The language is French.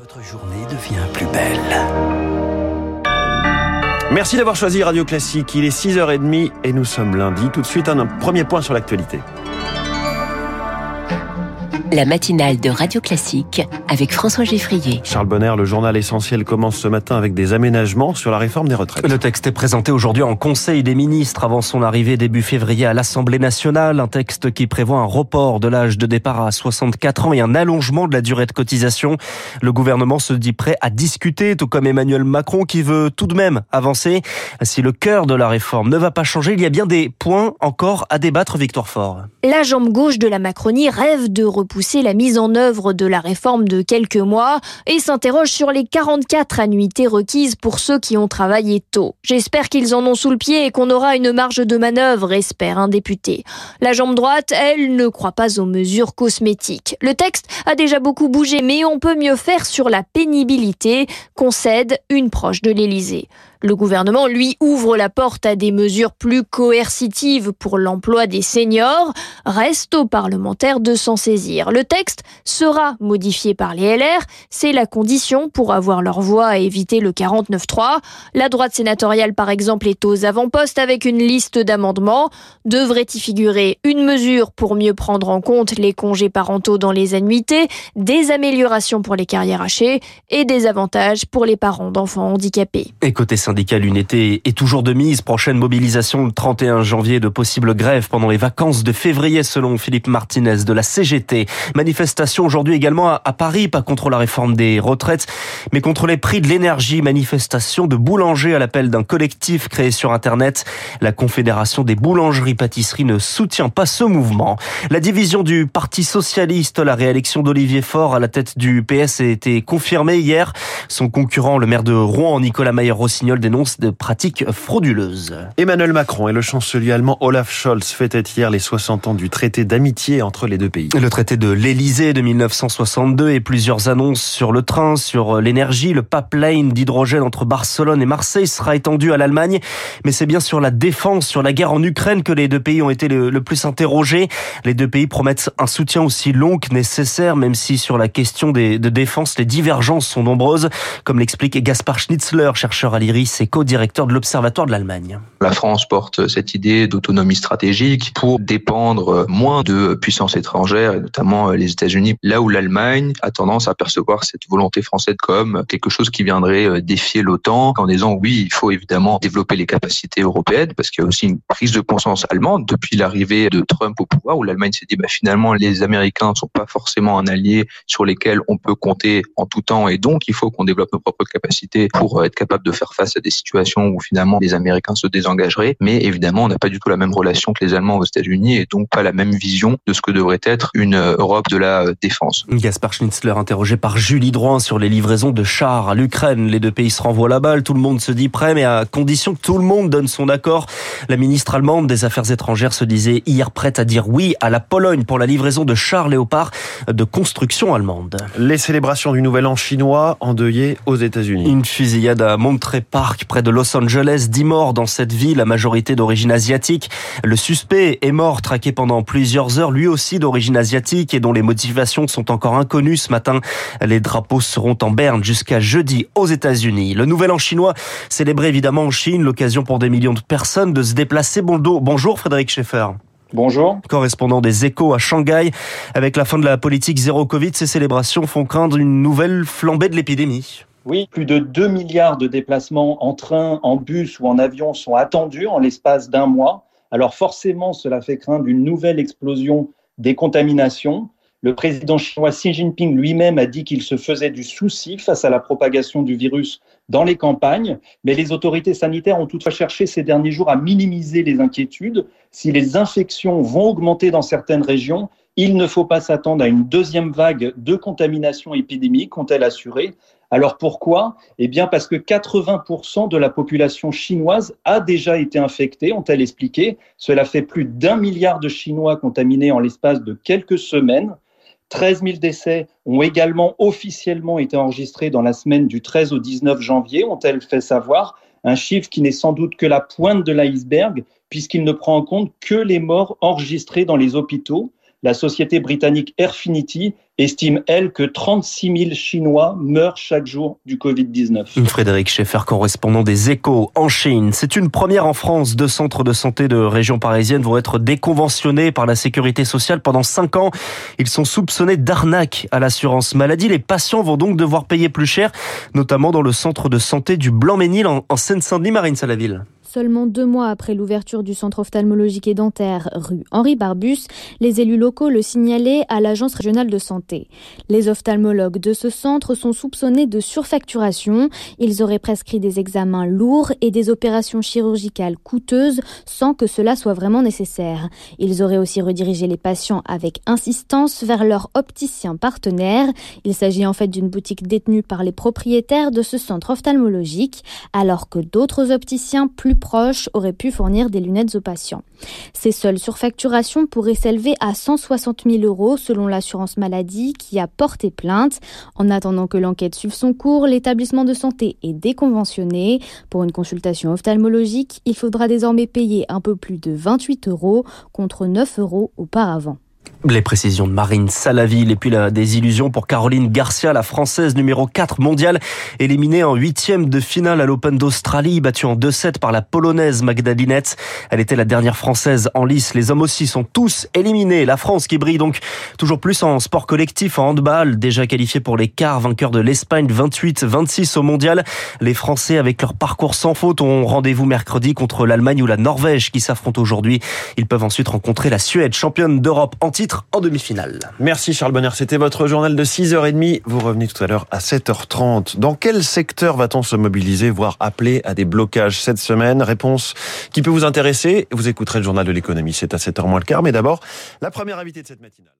Votre journée devient plus belle. Merci d'avoir choisi Radio Classique. Il est 6h30 et nous sommes lundi. Tout de suite, un premier point sur l'actualité la matinale de Radio Classique avec François Geffrier. Charles Bonner, le journal essentiel commence ce matin avec des aménagements sur la réforme des retraites. Le texte est présenté aujourd'hui en Conseil des ministres avant son arrivée début février à l'Assemblée nationale. Un texte qui prévoit un report de l'âge de départ à 64 ans et un allongement de la durée de cotisation. Le gouvernement se dit prêt à discuter, tout comme Emmanuel Macron qui veut tout de même avancer. Si le cœur de la réforme ne va pas changer, il y a bien des points encore à débattre, Victoire Fort. La jambe gauche de la Macronie rêve de repousser la mise en œuvre de la réforme de quelques mois et s'interroge sur les 44 annuités requises pour ceux qui ont travaillé tôt. J'espère qu'ils en ont sous le pied et qu'on aura une marge de manœuvre, espère un député. La jambe droite, elle, ne croit pas aux mesures cosmétiques. Le texte a déjà beaucoup bougé, mais on peut mieux faire sur la pénibilité, concède une proche de l'Élysée. Le gouvernement, lui, ouvre la porte à des mesures plus coercitives pour l'emploi des seniors. Reste aux parlementaires de s'en saisir. Le texte sera modifié par les LR. C'est la condition pour avoir leur voix et éviter le 49-3. La droite sénatoriale, par exemple, est aux avant-postes avec une liste d'amendements. Devrait y figurer une mesure pour mieux prendre en compte les congés parentaux dans les annuités, des améliorations pour les carrières hachées et des avantages pour les parents d'enfants handicapés syndicat l'unité est toujours de mise. Prochaine mobilisation le 31 janvier de possibles grèves pendant les vacances de février selon Philippe Martinez de la CGT. Manifestation aujourd'hui également à Paris, pas contre la réforme des retraites, mais contre les prix de l'énergie. Manifestation de boulangers à l'appel d'un collectif créé sur Internet. La Confédération des boulangeries-pâtisseries ne soutient pas ce mouvement. La division du Parti socialiste, la réélection d'Olivier Faure à la tête du PS a été confirmée hier. Son concurrent, le maire de Rouen, Nicolas Mayer-Rossignol, dénonce de pratiques frauduleuses. Emmanuel Macron et le chancelier allemand Olaf Scholz fêtaient hier les 60 ans du traité d'amitié entre les deux pays. Le traité de l'Elysée de 1962 et plusieurs annonces sur le train, sur l'énergie, le pipeline d'hydrogène entre Barcelone et Marseille sera étendu à l'Allemagne. Mais c'est bien sur la défense, sur la guerre en Ukraine que les deux pays ont été le, plus interrogés. Les deux pays promettent un soutien aussi long que nécessaire, même si sur la question des, de défense, les divergences sont nombreuses, comme l'explique Gaspard Schnitzler, chercheur à l'IRIS c'est co-directeur de l'Observatoire de l'Allemagne. La France porte cette idée d'autonomie stratégique pour dépendre moins de puissances étrangères, et notamment les États-Unis, là où l'Allemagne a tendance à percevoir cette volonté française comme quelque chose qui viendrait euh, défier l'OTAN, en disant oui, il faut évidemment développer les capacités européennes, parce qu'il y a aussi une prise de conscience allemande depuis l'arrivée de Trump au pouvoir, où l'Allemagne s'est dit bah, finalement les Américains ne sont pas forcément un allié sur lesquels on peut compter en tout temps, et donc il faut qu'on développe nos propres capacités pour être capable de faire face à des situations où finalement les Américains se désengageraient. Mais évidemment, on n'a pas du tout la même relation que les Allemands aux États-Unis et donc pas la même vision de ce que devrait être une Europe de la défense. Gaspard Schnitzler interrogé par Julie Droin sur les livraisons de chars à l'Ukraine. Les deux pays se renvoient la balle, tout le monde se dit prêt, mais à condition que tout le monde donne son accord. La ministre allemande des Affaires étrangères se disait hier prête à dire oui à la Pologne pour la livraison de chars léopards de construction allemande. Les célébrations du Nouvel An chinois endeuillées aux États-Unis. Une fusillade à Monterey Park près de Los Angeles. Dix morts dans cette ville, la majorité d'origine asiatique. Le suspect est mort, traqué pendant plusieurs heures, lui aussi d'origine asiatique et dont les motivations sont encore inconnues ce matin. Les drapeaux seront en berne jusqu'à jeudi aux États-Unis. Le nouvel an chinois, célébré évidemment en Chine, l'occasion pour des millions de personnes de se déplacer. Bonjour Frédéric Schaeffer. Bonjour. Correspondant des échos à Shanghai. Avec la fin de la politique zéro Covid, ces célébrations font craindre une nouvelle flambée de l'épidémie. Oui, plus de 2 milliards de déplacements en train, en bus ou en avion sont attendus en l'espace d'un mois. Alors forcément, cela fait craindre une nouvelle explosion des contaminations. Le président chinois Xi Jinping lui-même a dit qu'il se faisait du souci face à la propagation du virus dans les campagnes, mais les autorités sanitaires ont toutefois cherché ces derniers jours à minimiser les inquiétudes. Si les infections vont augmenter dans certaines régions, il ne faut pas s'attendre à une deuxième vague de contamination épidémique, ont-elles assuré. Alors pourquoi? Eh bien parce que 80% de la population chinoise a déjà été infectée, ont-elles expliqué. Cela fait plus d'un milliard de Chinois contaminés en l'espace de quelques semaines. 13 000 décès ont également officiellement été enregistrés dans la semaine du 13 au 19 janvier, ont-elles fait savoir? Un chiffre qui n'est sans doute que la pointe de l'iceberg, puisqu'il ne prend en compte que les morts enregistrés dans les hôpitaux. La société britannique Airfinity estime, elle, que 36 000 Chinois meurent chaque jour du Covid-19. Frédéric Schaeffer, correspondant des échos en Chine. C'est une première en France. Deux centres de santé de région parisienne vont être déconventionnés par la sécurité sociale pendant cinq ans. Ils sont soupçonnés d'arnaque à l'assurance maladie. Les patients vont donc devoir payer plus cher, notamment dans le centre de santé du Blanc-Ménil en Seine-Saint-Denis, Marine Salaville. Seulement deux mois après l'ouverture du centre ophtalmologique et dentaire rue Henri Barbus, les élus locaux le signalaient à l'agence régionale de santé. Les ophtalmologues de ce centre sont soupçonnés de surfacturation. Ils auraient prescrit des examens lourds et des opérations chirurgicales coûteuses sans que cela soit vraiment nécessaire. Ils auraient aussi redirigé les patients avec insistance vers leur opticien partenaire. Il s'agit en fait d'une boutique détenue par les propriétaires de ce centre ophtalmologique, alors que d'autres opticiens plus proches auraient pu fournir des lunettes aux patients. Ces seules surfacturations pourraient s'élever à 160 000 euros selon l'assurance maladie qui a porté plainte. En attendant que l'enquête suive son cours, l'établissement de santé est déconventionné. Pour une consultation ophtalmologique, il faudra désormais payer un peu plus de 28 euros contre 9 euros auparavant. Les précisions de Marine Salaville et puis la désillusion pour Caroline Garcia, la française numéro 4 mondiale, éliminée en huitième de finale à l'Open d'Australie, battue en 2-7 par la polonaise Magdalinette. Elle était la dernière française en lice. Les hommes aussi sont tous éliminés. La France qui brille donc toujours plus en sport collectif, en handball, déjà qualifié pour les quarts, vainqueur de l'Espagne 28-26 au mondial. Les Français, avec leur parcours sans faute, ont rendez-vous mercredi contre l'Allemagne ou la Norvège qui s'affrontent aujourd'hui. Ils peuvent ensuite rencontrer la Suède, championne d'Europe en en demi-finale. Merci Charles Bonner, c'était votre journal de 6h30. Vous revenez tout à l'heure à 7h30. Dans quel secteur va-t-on se mobiliser, voire appeler à des blocages cette semaine? Réponse qui peut vous intéresser. Vous écouterez le journal de l'économie, c'est à 7h moins le quart. Mais d'abord, la première invitée de cette matinale.